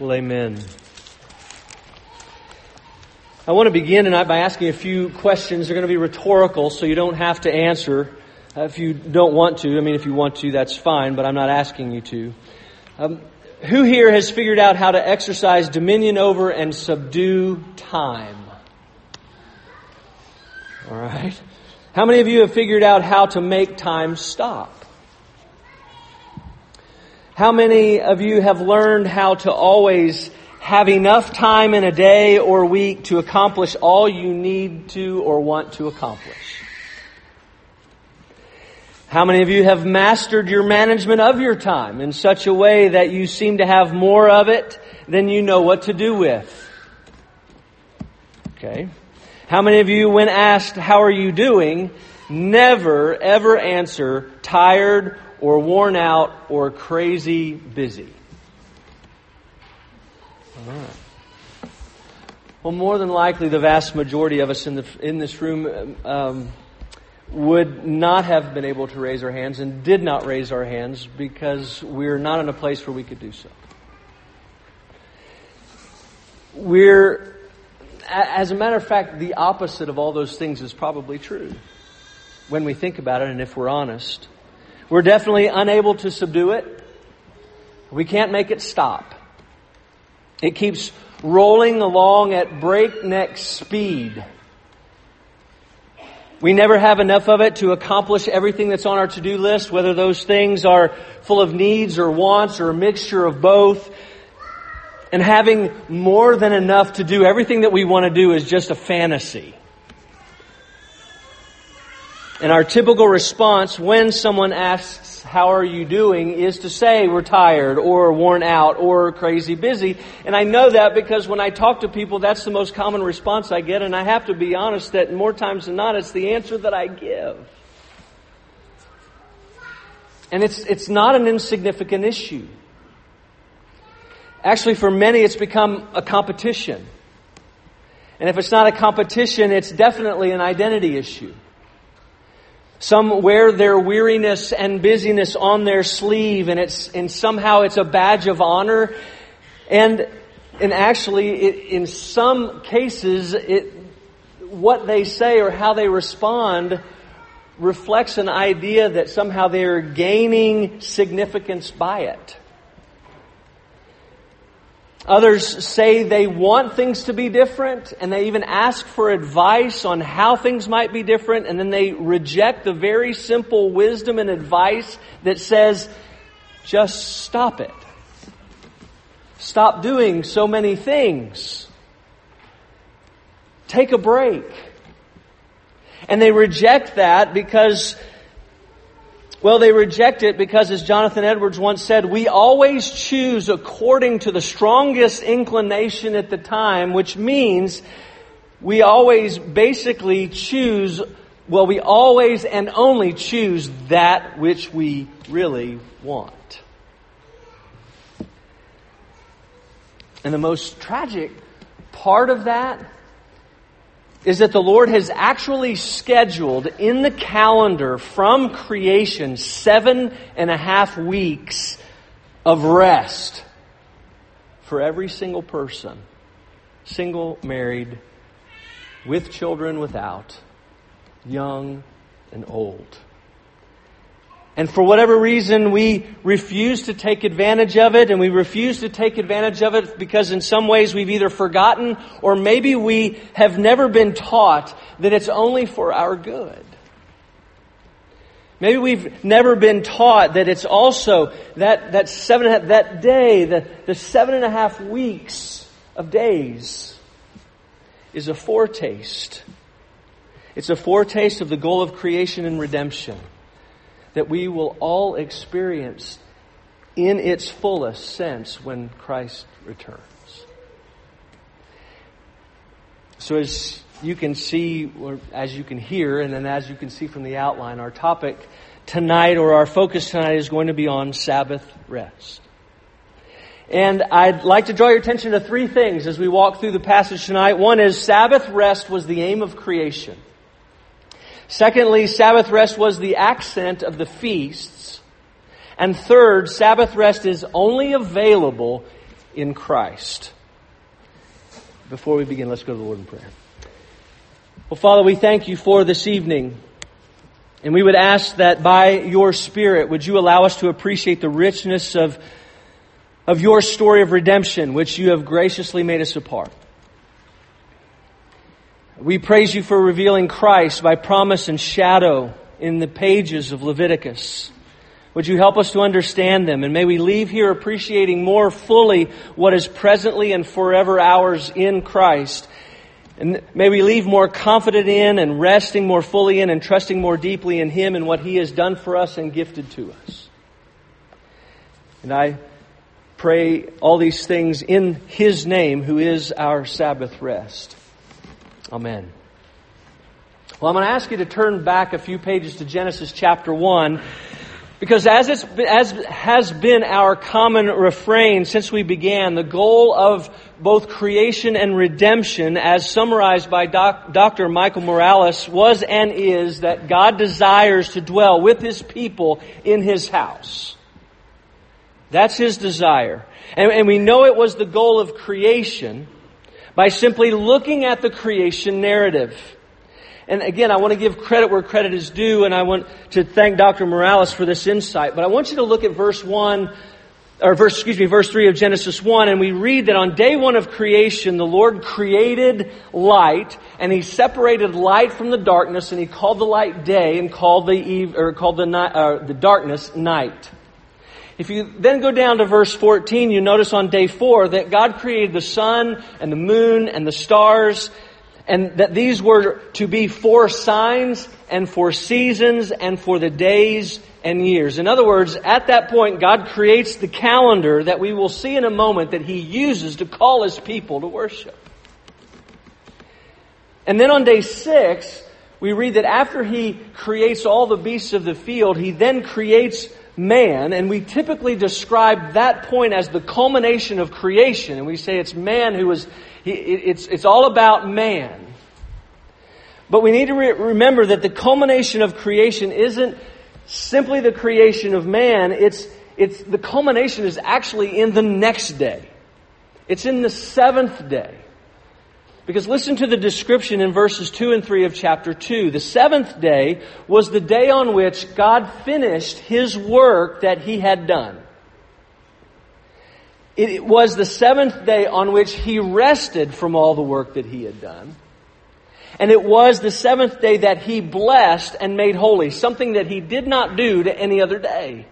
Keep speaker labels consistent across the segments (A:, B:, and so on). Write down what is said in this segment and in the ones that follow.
A: Well, amen. I want to begin tonight by asking a few questions. They're going to be rhetorical, so you don't have to answer uh, if you don't want to. I mean, if you want to, that's fine, but I'm not asking you to. Um, who here has figured out how to exercise dominion over and subdue time? All right. How many of you have figured out how to make time stop? How many of you have learned how to always have enough time in a day or week to accomplish all you need to or want to accomplish? How many of you have mastered your management of your time in such a way that you seem to have more of it than you know what to do with? Okay. How many of you, when asked, how are you doing, never ever answer tired or worn out or crazy busy? Well, more than likely, the vast majority of us in, the, in this room um, would not have been able to raise our hands and did not raise our hands because we're not in a place where we could do so. We're, as a matter of fact, the opposite of all those things is probably true when we think about it and if we're honest. We're definitely unable to subdue it. We can't make it stop. It keeps rolling along at breakneck speed. We never have enough of it to accomplish everything that's on our to-do list, whether those things are full of needs or wants or a mixture of both. And having more than enough to do everything that we want to do is just a fantasy. And our typical response when someone asks, How are you doing? is to say we're tired or worn out or crazy busy. And I know that because when I talk to people, that's the most common response I get. And I have to be honest that more times than not, it's the answer that I give. And it's, it's not an insignificant issue. Actually, for many, it's become a competition. And if it's not a competition, it's definitely an identity issue. Some wear their weariness and busyness on their sleeve and it's, and somehow it's a badge of honor. And, and actually, it, in some cases, it, what they say or how they respond reflects an idea that somehow they are gaining significance by it. Others say they want things to be different and they even ask for advice on how things might be different and then they reject the very simple wisdom and advice that says, just stop it. Stop doing so many things. Take a break. And they reject that because well, they reject it because, as Jonathan Edwards once said, we always choose according to the strongest inclination at the time, which means we always basically choose, well, we always and only choose that which we really want. And the most tragic part of that is that the Lord has actually scheduled in the calendar from creation seven and a half weeks of rest for every single person, single, married, with children, without, young and old. And for whatever reason, we refuse to take advantage of it, and we refuse to take advantage of it because in some ways we've either forgotten or maybe we have never been taught that it's only for our good. Maybe we've never been taught that it's also that, that seven, that day, the, the seven and a half weeks of days is a foretaste. It's a foretaste of the goal of creation and redemption that we will all experience in its fullest sense when Christ returns. So, as you can see, or as you can hear, and then as you can see from the outline, our topic tonight, or our focus tonight, is going to be on Sabbath rest. And I'd like to draw your attention to three things as we walk through the passage tonight. One is Sabbath rest was the aim of creation. Secondly, Sabbath rest was the accent of the feasts. And third, Sabbath rest is only available in Christ. Before we begin, let's go to the Lord in prayer. Well, Father, we thank you for this evening. And we would ask that by your Spirit, would you allow us to appreciate the richness of, of your story of redemption, which you have graciously made us a part. We praise you for revealing Christ by promise and shadow in the pages of Leviticus. Would you help us to understand them? And may we leave here appreciating more fully what is presently and forever ours in Christ. And may we leave more confident in and resting more fully in and trusting more deeply in Him and what He has done for us and gifted to us. And I pray all these things in His name, who is our Sabbath rest. Amen. Well, I'm going to ask you to turn back a few pages to Genesis chapter 1. Because as, it's, as has been our common refrain since we began, the goal of both creation and redemption, as summarized by doc, Dr. Michael Morales, was and is that God desires to dwell with His people in His house. That's His desire. And, and we know it was the goal of creation by simply looking at the creation narrative. And again, I want to give credit where credit is due, and I want to thank Dr. Morales for this insight. But I want you to look at verse 1, or verse, excuse me, verse 3 of Genesis 1, and we read that on day one of creation, the Lord created light, and He separated light from the darkness, and He called the light day, and called the eve, or called the night, uh, the darkness night. If you then go down to verse 14, you notice on day four that God created the sun and the moon and the stars and that these were to be for signs and for seasons and for the days and years. In other words, at that point, God creates the calendar that we will see in a moment that He uses to call His people to worship. And then on day six, we read that after He creates all the beasts of the field, He then creates man, and we typically describe that point as the culmination of creation, and we say it's man who was it's, it's all about man. But we need to re- remember that the culmination of creation isn't simply the creation of man. It's, it's, the culmination is actually in the next day. It's in the seventh day. Because listen to the description in verses 2 and 3 of chapter 2. The seventh day was the day on which God finished His work that He had done. It was the seventh day on which he rested from all the work that he had done. And it was the seventh day that he blessed and made holy, something that he did not do to any other day.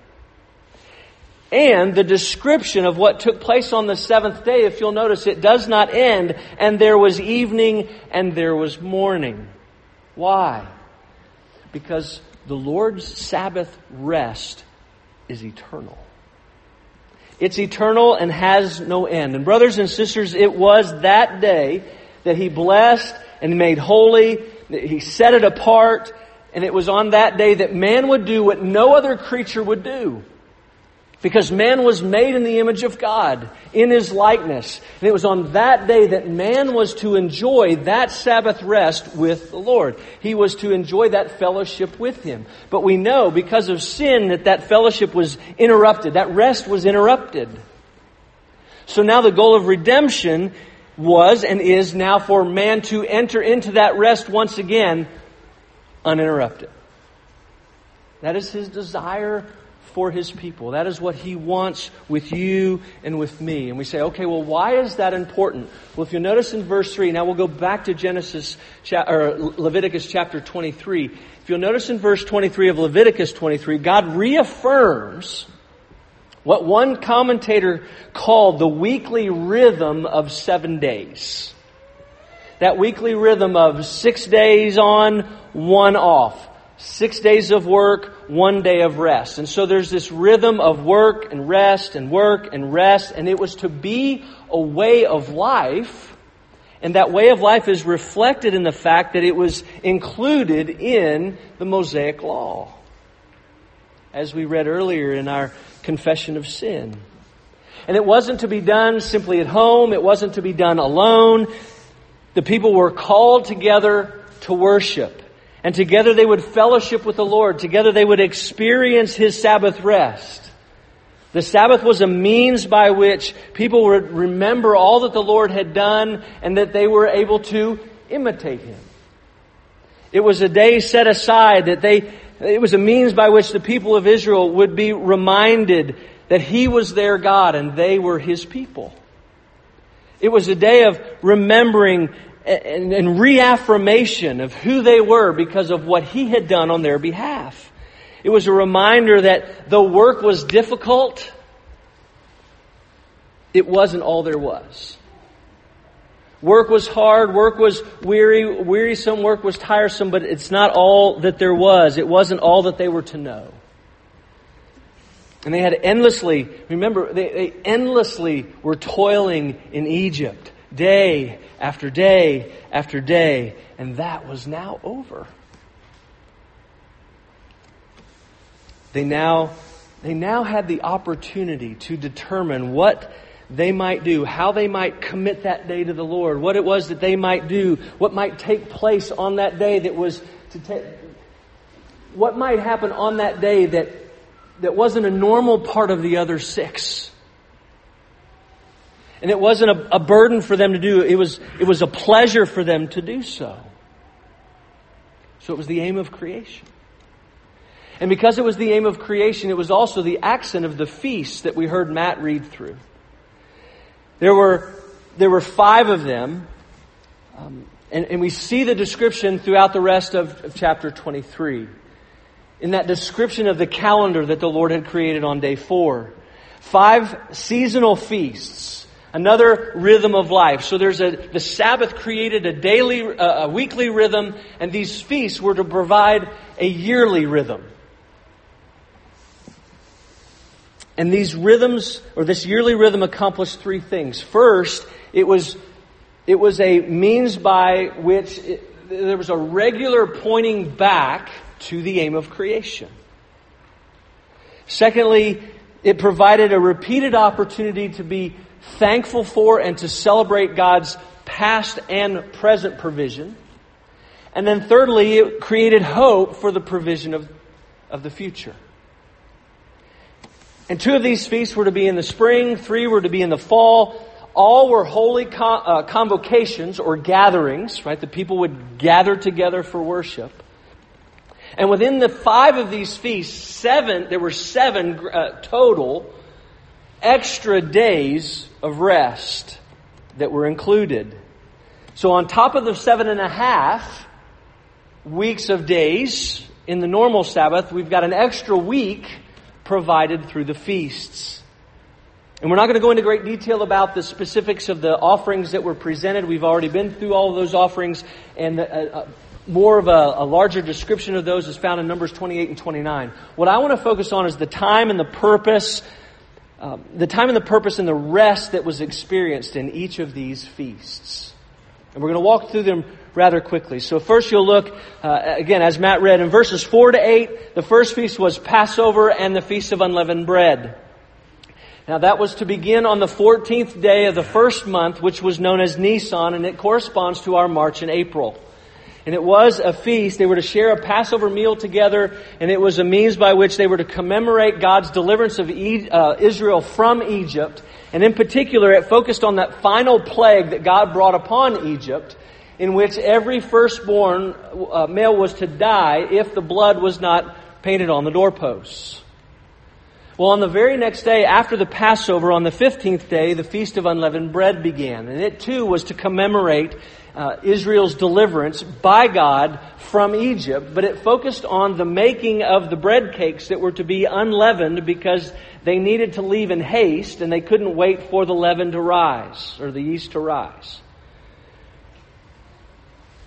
A: And the description of what took place on the seventh day, if you'll notice, it does not end, and there was evening and there was morning. Why? Because the Lord's Sabbath rest is eternal. It's eternal and has no end. And brothers and sisters, it was that day that He blessed and made holy, that He set it apart, and it was on that day that man would do what no other creature would do. Because man was made in the image of God, in his likeness. And it was on that day that man was to enjoy that Sabbath rest with the Lord. He was to enjoy that fellowship with him. But we know because of sin that that fellowship was interrupted. That rest was interrupted. So now the goal of redemption was and is now for man to enter into that rest once again uninterrupted. That is his desire for his people. That is what he wants with you and with me. And we say, okay, well, why is that important? Well, if you notice in verse 3, now we'll go back to Genesis, or Leviticus chapter 23. If you'll notice in verse 23 of Leviticus 23, God reaffirms what one commentator called the weekly rhythm of seven days. That weekly rhythm of six days on, one off. Six days of work, one day of rest. And so there's this rhythm of work and rest and work and rest, and it was to be a way of life. And that way of life is reflected in the fact that it was included in the Mosaic Law. As we read earlier in our confession of sin. And it wasn't to be done simply at home. It wasn't to be done alone. The people were called together to worship. And together they would fellowship with the Lord. Together they would experience His Sabbath rest. The Sabbath was a means by which people would remember all that the Lord had done and that they were able to imitate Him. It was a day set aside that they, it was a means by which the people of Israel would be reminded that He was their God and they were His people. It was a day of remembering and, and reaffirmation of who they were because of what He had done on their behalf. It was a reminder that the work was difficult. It wasn't all there was. Work was hard, work was weary, wearisome, work was tiresome, but it's not all that there was. It wasn't all that they were to know. And they had endlessly, remember, they, they endlessly were toiling in Egypt, day after day after day, and that was now over. They now, they now had the opportunity to determine what they might do, how they might commit that day to the Lord, what it was that they might do, what might take place on that day that was to take, what might happen on that day that, that wasn't a normal part of the other six. And it wasn't a, a burden for them to do, it was, it was a pleasure for them to do so. So it was the aim of creation. And because it was the aim of creation, it was also the accent of the feast that we heard Matt read through. There were, there were five of them, um, and, and, we see the description throughout the rest of, of chapter 23. In that description of the calendar that the Lord had created on day four. Five seasonal feasts another rhythm of life. So there's a, the Sabbath created a daily, a weekly rhythm, and these feasts were to provide a yearly rhythm. And these rhythms, or this yearly rhythm, accomplished three things. First, it was, it was a means by which it, there was a regular pointing back to the aim of creation. Secondly, it provided a repeated opportunity to be thankful for and to celebrate God's past and present provision. And then thirdly, it created hope for the provision of, of the future. And two of these feasts were to be in the spring, three were to be in the fall. All were holy con- uh, convocations or gatherings, right? The people would gather together for worship. And within the five of these feasts, seven, there were seven uh, total extra days of rest that were included. So on top of the seven and a half weeks of days in the normal Sabbath, we've got an extra week provided through the feasts. And we're not going to go into great detail about the specifics of the offerings that were presented. We've already been through all of those offerings, and uh, uh, more of a, a, larger description of those is found in Numbers 28 and 29. What I want to focus on is the time and the purpose, um, the time and the purpose and the rest that was experienced in each of these feasts. And we're going to walk through them rather quickly. So first you'll look, uh, again, as Matt read, in verses 4 to 8, the first feast was Passover and the Feast of Unleavened Bread. Now that was to begin on the 14th day of the first month, which was known as Nisan, and it corresponds to our March and April. And it was a feast. They were to share a Passover meal together, and it was a means by which they were to commemorate God's deliverance of uh, Israel from Egypt. And in particular, it focused on that final plague that God brought upon Egypt, in which every firstborn uh, male was to die if the blood was not painted on the doorposts. Well, on the very next day after the Passover, on the 15th day, the Feast of Unleavened Bread began. And it too was to commemorate uh, Israel's deliverance by God from Egypt, but it focused on the making of the bread cakes that were to be unleavened because they needed to leave in haste and they couldn't wait for the leaven to rise or the yeast to rise.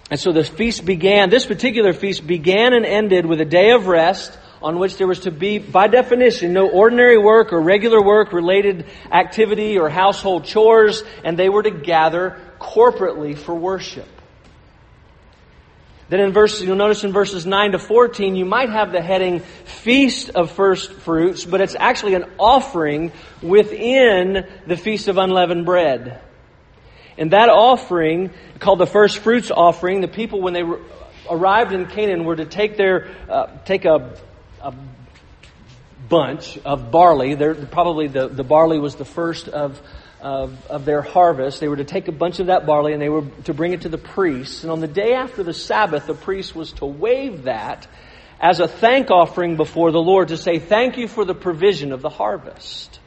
A: And so the feast began, this particular feast began and ended with a day of rest on which there was to be, by definition, no ordinary work or regular work related activity or household chores, and they were to gather corporately for worship. Then in verse, you'll notice in verses 9 to 14, you might have the heading Feast of First Fruits, but it's actually an offering within the Feast of Unleavened Bread. And that offering, called the first fruits offering, the people when they arrived in Canaan were to take their uh, take a, a bunch of barley. They're, probably the, the barley was the first of, of, of their harvest. They were to take a bunch of that barley and they were to bring it to the priests. And on the day after the Sabbath, the priest was to wave that as a thank offering before the Lord to say, Thank you for the provision of the harvest.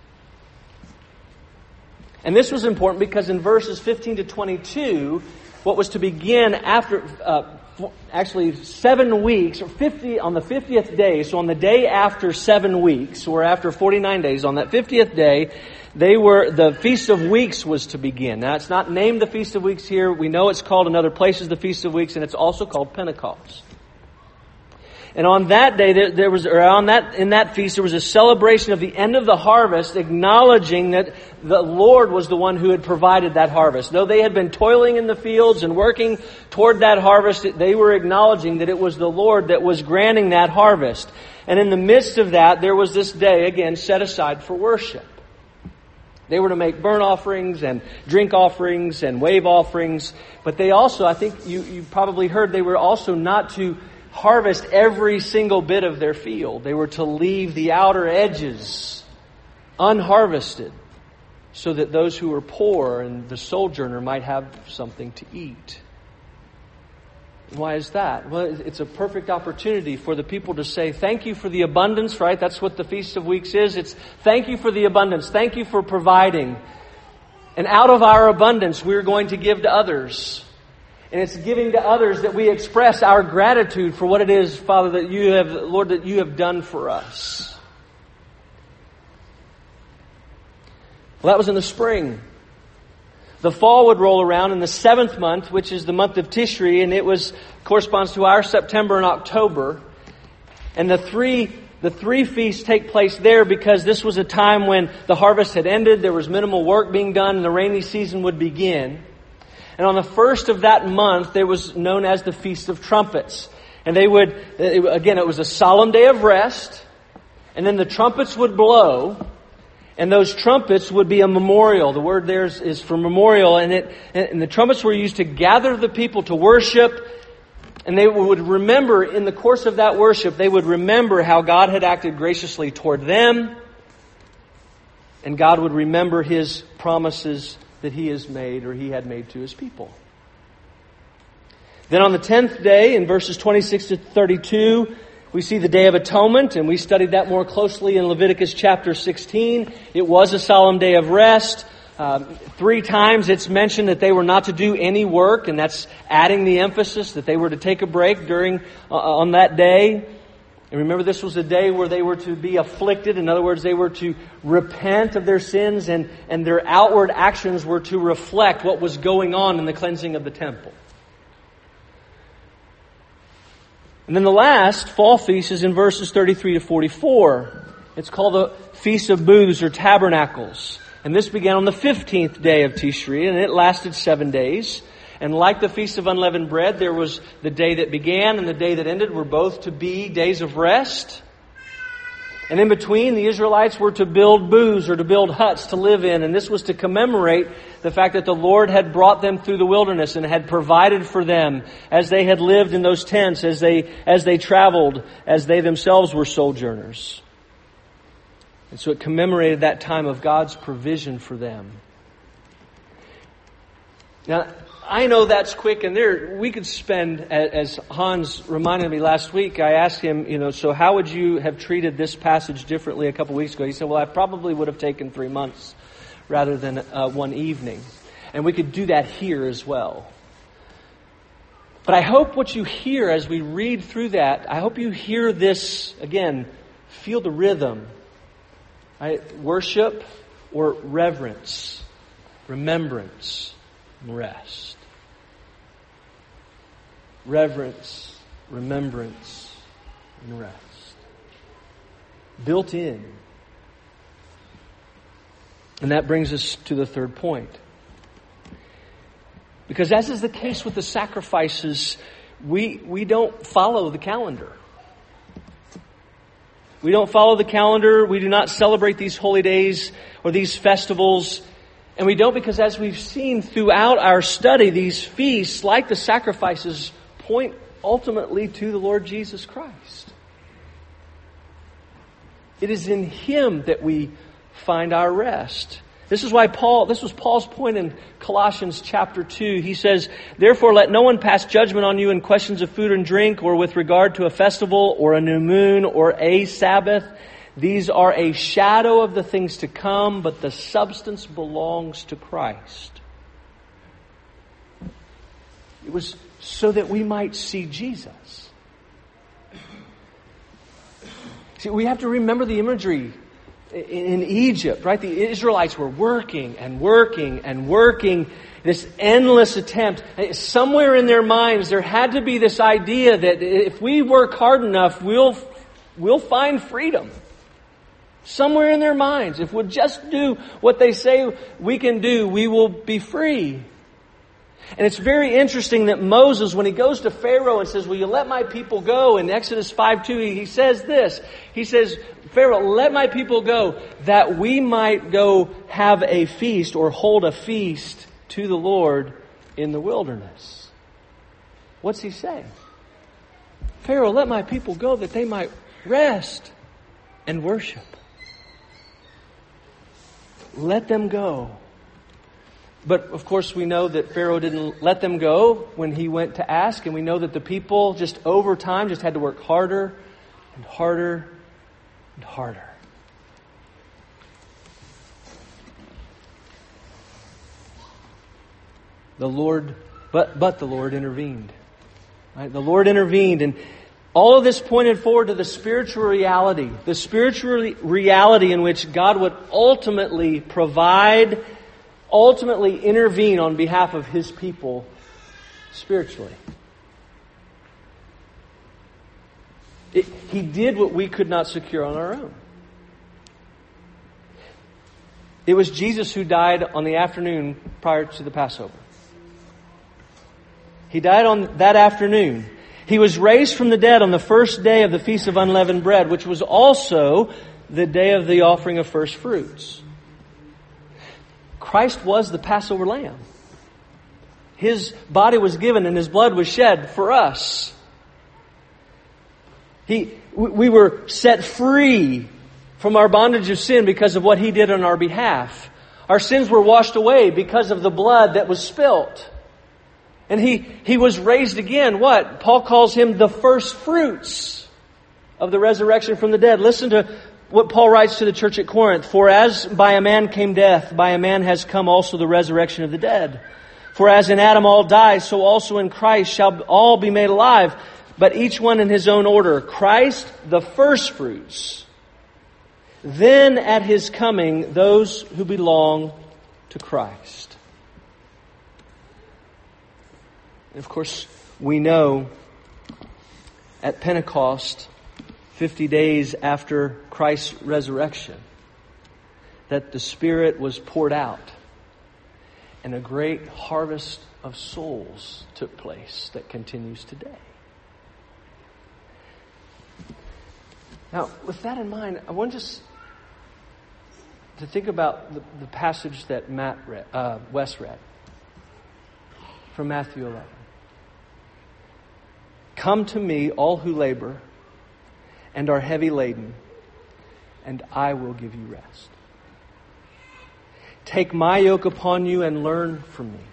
A: And this was important because in verses 15 to 22, what was to begin after, uh, actually seven weeks, or 50, on the 50th day, so on the day after seven weeks, or after 49 days, on that 50th day, they were, the Feast of Weeks was to begin. Now it's not named the Feast of Weeks here. We know it's called in other places the Feast of Weeks, and it's also called Pentecost. And on that day, there, there, was, or on that, in that feast, there was a celebration of the end of the harvest, acknowledging that the Lord was the one who had provided that harvest. Though they had been toiling in the fields and working toward that harvest, they were acknowledging that it was the Lord that was granting that harvest. And in the midst of that, there was this day, again, set aside for worship. They were to make burnt offerings and drink offerings and wave offerings, but they also, I think you, you probably heard, they were also not to harvest every single bit of their field. They were to leave the outer edges unharvested so that those who were poor and the sojourner might have something to eat. Why is that? Well, it's a perfect opportunity for the people to say, thank you for the abundance, right? That's what the Feast of Weeks is. It's thank you for the abundance. Thank you for providing. And out of our abundance, we're going to give to others. And it's giving to others that we express our gratitude for what it is, Father, that you have, Lord, that you have done for us. Well, that was in the spring. The fall would roll around in the seventh month, which is the month of Tishri, and it was corresponds to our September and October. And the three the three feasts take place there because this was a time when the harvest had ended, there was minimal work being done, and the rainy season would begin. And on the first of that month, there was known as the Feast of Trumpets. And they would, again, it was a solemn day of rest. And then the trumpets would blow. And those trumpets would be a memorial. The word there is, is for memorial. And, it, and the trumpets were used to gather the people to worship. And they would remember, in the course of that worship, they would remember how God had acted graciously toward them. And God would remember His promises that he has made or he had made to his people. Then on the tenth day, in verses 26 to 32, we see the Day of Atonement, and we studied that more closely in Leviticus chapter 16. It was a solemn day of rest. Um, three times it's mentioned that they were not to do any work, and that's adding the emphasis that they were to take a break during uh, on that day. And remember, this was a day where they were to be afflicted. In other words, they were to repent of their sins, and, and their outward actions were to reflect what was going on in the cleansing of the temple. And then the last fall feast is in verses 33 to 44. It's called the Feast of Booths or Tabernacles. And this began on the 15th day of Tishri, and it lasted seven days. And like the Feast of Unleavened Bread, there was the day that began and the day that ended were both to be days of rest. And in between, the Israelites were to build booths or to build huts to live in. And this was to commemorate the fact that the Lord had brought them through the wilderness and had provided for them as they had lived in those tents, as they, as they traveled, as they themselves were sojourners. And so it commemorated that time of God's provision for them. Now, I know that's quick, and there we could spend, as Hans reminded me last week. I asked him, you know, so how would you have treated this passage differently a couple weeks ago? He said, well, I probably would have taken three months rather than uh, one evening, and we could do that here as well. But I hope what you hear as we read through that, I hope you hear this again. Feel the rhythm. Right? Worship or reverence, remembrance, rest reverence, remembrance, and rest. Built in. And that brings us to the third point. Because as is the case with the sacrifices, we, we don't follow the calendar. We don't follow the calendar. We do not celebrate these holy days or these festivals. And we don't because as we've seen throughout our study, these feasts, like the sacrifices, point ultimately to the Lord Jesus Christ. It is in Him that we find our rest. This is why Paul, this was Paul's point in Colossians chapter 2. He says, Therefore let no one pass judgment on you in questions of food and drink or with regard to a festival or a new moon or a Sabbath. These are a shadow of the things to come, but the substance belongs to Christ. It was so that we might see Jesus. See, we have to remember the imagery in Egypt, right? The Israelites were working and working and working, this endless attempt. Eh, somewhere in their minds, there had to be this idea that if we work hard enough, we'll, we'll find freedom. Somewhere in their minds, if we'll just do what they say we can do, we will be free. And it's very interesting that Moses, when he goes to Pharaoh and says, Will you let my people go? In Exodus 5 2, he says this. He says, Pharaoh, let my people go that we might go have a feast or hold a feast to the Lord in the wilderness. What's he saying? Pharaoh, let my people go that they might rest and worship. Let them go but of course, we know that Pharaoh didn't let them go when he went to ask, and we know that the people just over time just had to work harder and harder and harder. The Lord, but, but the Lord intervened. Right? The Lord intervened, and all of this pointed forward to the spiritual reality, the spiritual reality in which God would ultimately provide ultimately intervene on behalf of his people spiritually. It, he did what we could not secure on our own. It was Jesus who died on the afternoon prior to the Passover. He died on that afternoon. He was raised from the dead on the first day of the Feast of Unleavened Bread, which was also the day of the offering of first fruits. Christ was the Passover lamb. His body was given and his blood was shed for us. He, we were set free from our bondage of sin because of what he did on our behalf. Our sins were washed away because of the blood that was spilt. And he, he was raised again. What? Paul calls him the first fruits of the resurrection from the dead. Listen to what Paul writes to the church at Corinth, for as by a man came death, by a man has come also the resurrection of the dead. For as in Adam all die, so also in Christ shall all be made alive, but each one in his own order. Christ, the firstfruits. Then at his coming, those who belong to Christ. And of course, we know at Pentecost, 50 days after Christ's resurrection, that the Spirit was poured out and a great harvest of souls took place that continues today. Now, with that in mind, I want just to think about the, the passage that Matt read, uh, Wes read from Matthew 11. Come to me, all who labor and are heavy laden, and I will give you rest. Take my yoke upon you and learn from me.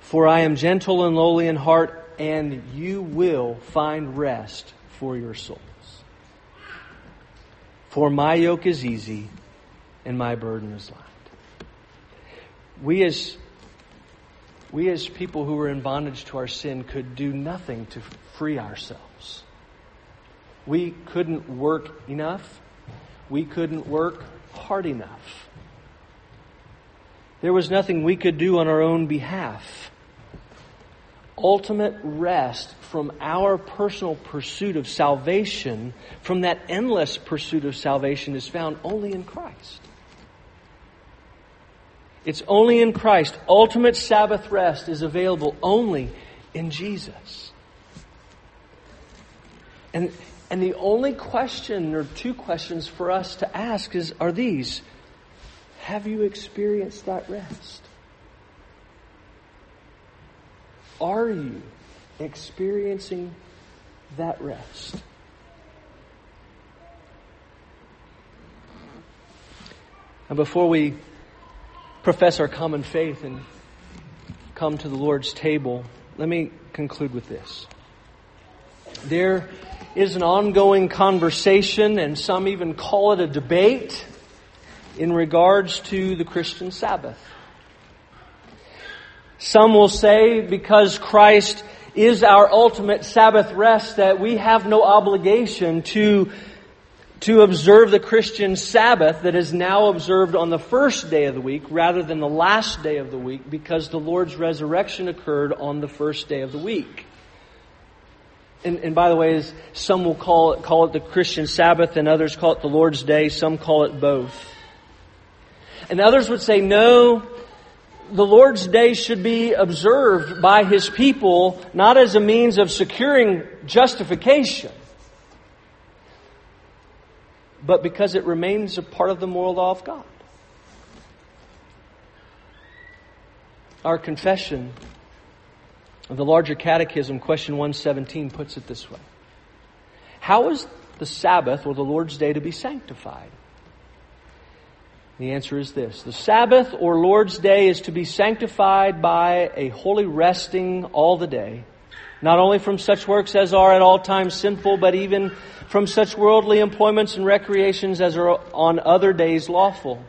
A: For I am gentle and lowly in heart, and you will find rest for your souls. For my yoke is easy and my burden is light. We as we as people who are in bondage to our sin could do nothing to free ourselves. We couldn't work enough. We couldn't work hard enough. There was nothing we could do on our own behalf. Ultimate rest from our personal pursuit of salvation, from that endless pursuit of salvation, is found only in Christ. It's only in Christ. Ultimate Sabbath rest is available only in Jesus. And and the only question or two questions for us to ask is are these Have you experienced that rest? Are you experiencing that rest? And before we profess our common faith and come to the Lord's table, let me conclude with this. There is an ongoing conversation, and some even call it a debate, in regards to the Christian Sabbath. Some will say because Christ is our ultimate Sabbath rest that we have no obligation to to observe the Christian Sabbath that is now observed on the first day of the week rather than the last day of the week because the Lord's resurrection occurred on the first day of the week. And, and by the way, some will call it, call it the Christian Sabbath and others call it the Lord's Day. Some call it both. And others would say, no, the Lord's Day should be observed by His people not as a means of securing justification, but because it remains a part of the moral law of God. Our confession the larger catechism, question 117, puts it this way How is the Sabbath or the Lord's Day to be sanctified? The answer is this The Sabbath or Lord's Day is to be sanctified by a holy resting all the day, not only from such works as are at all times sinful, but even from such worldly employments and recreations as are on other days lawful.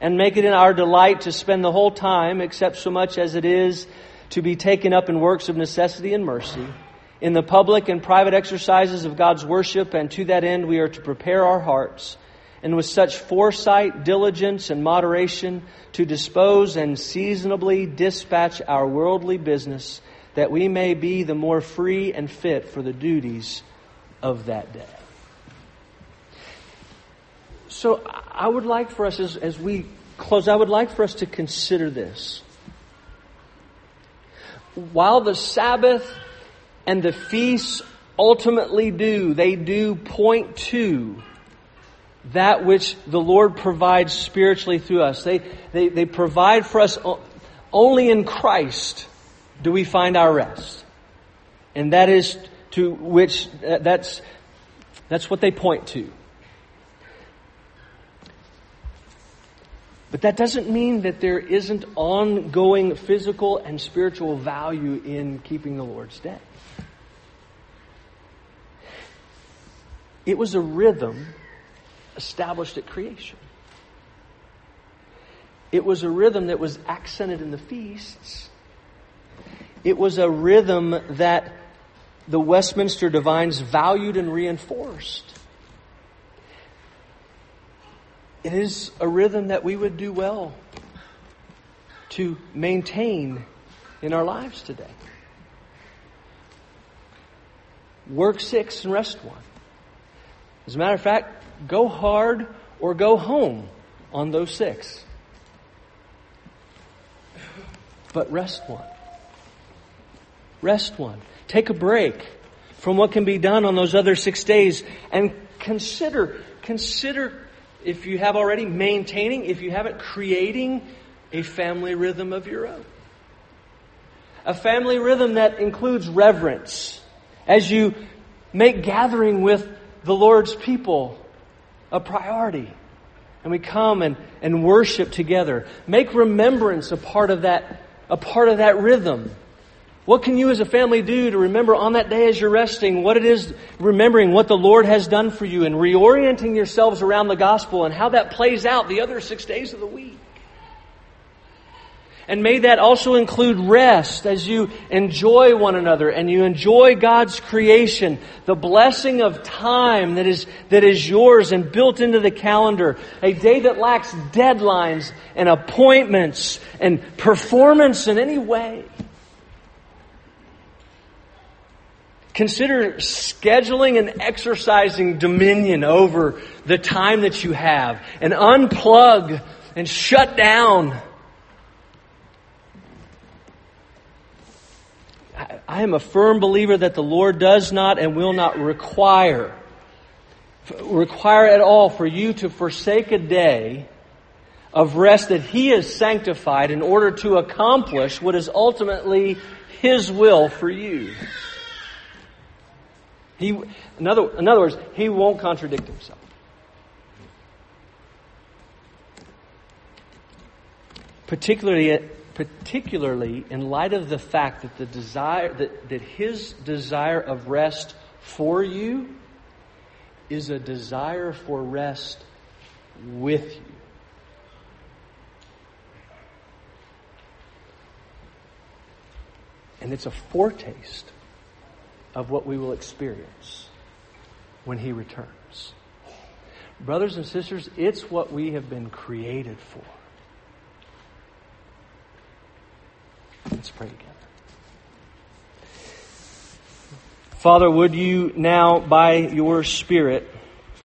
A: And make it in our delight to spend the whole time, except so much as it is to be taken up in works of necessity and mercy, in the public and private exercises of God's worship, and to that end we are to prepare our hearts, and with such foresight, diligence, and moderation to dispose and seasonably dispatch our worldly business, that we may be the more free and fit for the duties of that day. So I would like for us, as, as we close, I would like for us to consider this. While the Sabbath and the feasts ultimately do, they do point to that which the Lord provides spiritually through us. They, they, they provide for us only in Christ do we find our rest. And that is to which uh, that's that's what they point to. But that doesn't mean that there isn't ongoing physical and spiritual value in keeping the Lord's Day. It was a rhythm established at creation. It was a rhythm that was accented in the feasts. It was a rhythm that the Westminster divines valued and reinforced. It is a rhythm that we would do well to maintain in our lives today. Work six and rest one. As a matter of fact, go hard or go home on those six. But rest one. Rest one. Take a break from what can be done on those other six days and consider, consider if you have already maintaining, if you haven't creating a family rhythm of your own. A family rhythm that includes reverence as you make gathering with the Lord's people a priority. And we come and, and worship together. Make remembrance a part of that, a part of that rhythm. What can you as a family do to remember on that day as you're resting what it is, remembering what the Lord has done for you and reorienting yourselves around the gospel and how that plays out the other six days of the week? And may that also include rest as you enjoy one another and you enjoy God's creation, the blessing of time that is, that is yours and built into the calendar. A day that lacks deadlines and appointments and performance in any way. Consider scheduling and exercising dominion over the time that you have and unplug and shut down. I am a firm believer that the Lord does not and will not require require at all for you to forsake a day of rest that He has sanctified in order to accomplish what is ultimately His will for you. He, in, other, in other words, he won't contradict himself. particularly, uh, particularly in light of the fact that the desire that, that his desire of rest for you is a desire for rest with you. And it's a foretaste of what we will experience when He returns. Brothers and sisters, it's what we have been created for. Let's pray together. Father, would you now, by your Spirit,